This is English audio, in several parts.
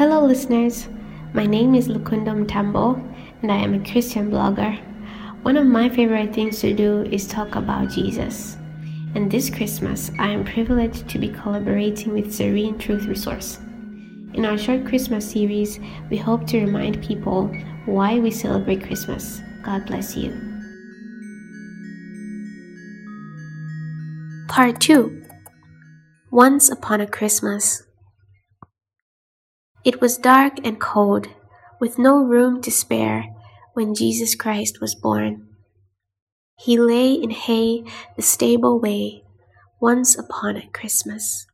Hello, listeners. My name is Lukundum Tambo, and I am a Christian blogger. One of my favorite things to do is talk about Jesus. And this Christmas, I am privileged to be collaborating with Serene Truth Resource. In our short Christmas series, we hope to remind people why we celebrate Christmas. God bless you. Part 2 Once Upon a Christmas. It was dark and cold, with no room to spare, when Jesus Christ was born. He lay in hay the stable way, once upon a Christmas.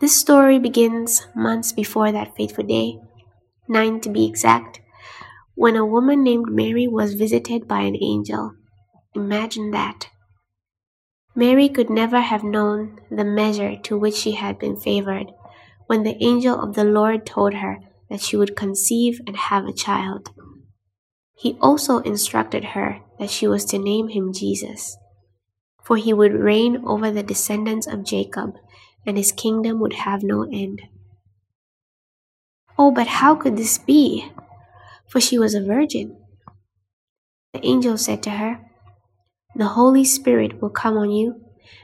This story begins months before that fateful day, nine to be exact, when a woman named Mary was visited by an angel. Imagine that. Mary could never have known the measure to which she had been favored when the angel of the Lord told her that she would conceive and have a child. He also instructed her that she was to name him Jesus, for he would reign over the descendants of Jacob, and his kingdom would have no end. Oh, but how could this be? For she was a virgin. The angel said to her, The Holy Spirit will come on you,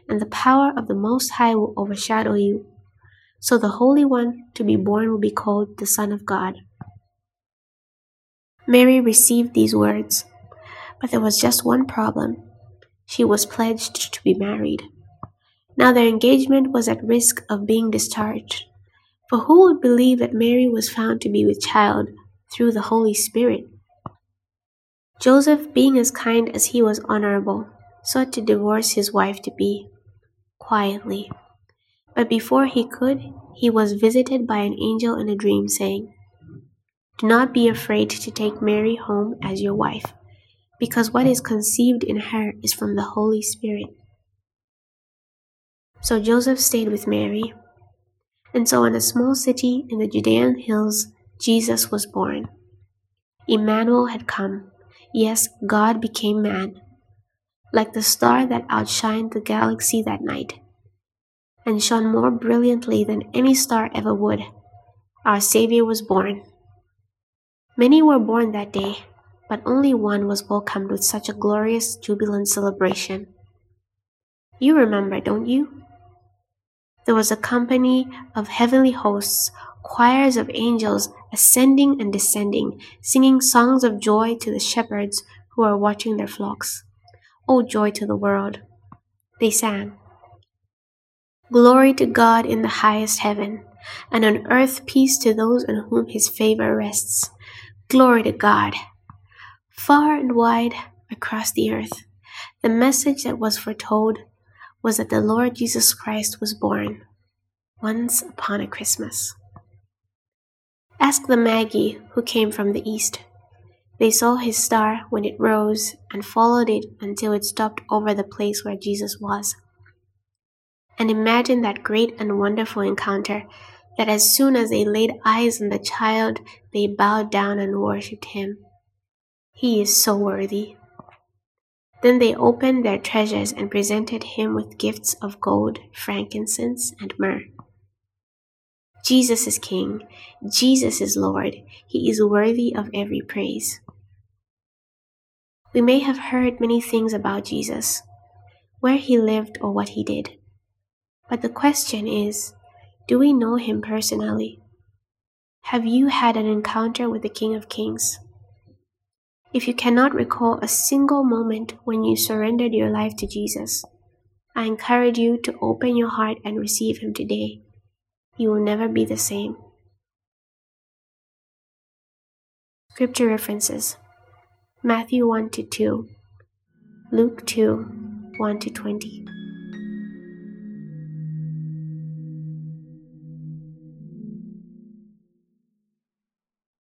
and the power of the Most High will overshadow you. So the Holy One to be born will be called the Son of God. Mary received these words, but there was just one problem. She was pledged to be married. Now their engagement was at risk of being discharged. For who would believe that Mary was found to be with child through the Holy Spirit? Joseph, being as kind as he was honorable, sought to divorce his wife to be quietly. But before he could, he was visited by an angel in a dream, saying, Do not be afraid to take Mary home as your wife, because what is conceived in her is from the Holy Spirit. So Joseph stayed with Mary. And so in a small city in the Judean hills, Jesus was born. Immanuel had come. Yes, God became man. Like the star that outshined the galaxy that night, and shone more brilliantly than any star ever would, our Savior was born. Many were born that day, but only one was welcomed with such a glorious, jubilant celebration. You remember, don't you? There was a company of heavenly hosts, choirs of angels ascending and descending, singing songs of joy to the shepherds who were watching their flocks. O joy to the world! They sang. Glory to God in the highest heaven, and on earth peace to those on whom his favor rests. Glory to God. Far and wide across the earth, the message that was foretold was that the Lord Jesus Christ was born once upon a Christmas. Ask the Magi who came from the east. They saw his star when it rose and followed it until it stopped over the place where Jesus was and imagine that great and wonderful encounter that as soon as they laid eyes on the child, they bowed down and worshipped him. He is so worthy. Then they opened their treasures and presented him with gifts of gold, frankincense, and myrrh. Jesus is King. Jesus is Lord. He is worthy of every praise. We may have heard many things about Jesus, where he lived or what he did. But the question is do we know him personally? Have you had an encounter with the King of Kings? If you cannot recall a single moment when you surrendered your life to Jesus, I encourage you to open your heart and receive Him today. You will never be the same. Scripture references Matthew 1 to 2, Luke 2 1 to 20.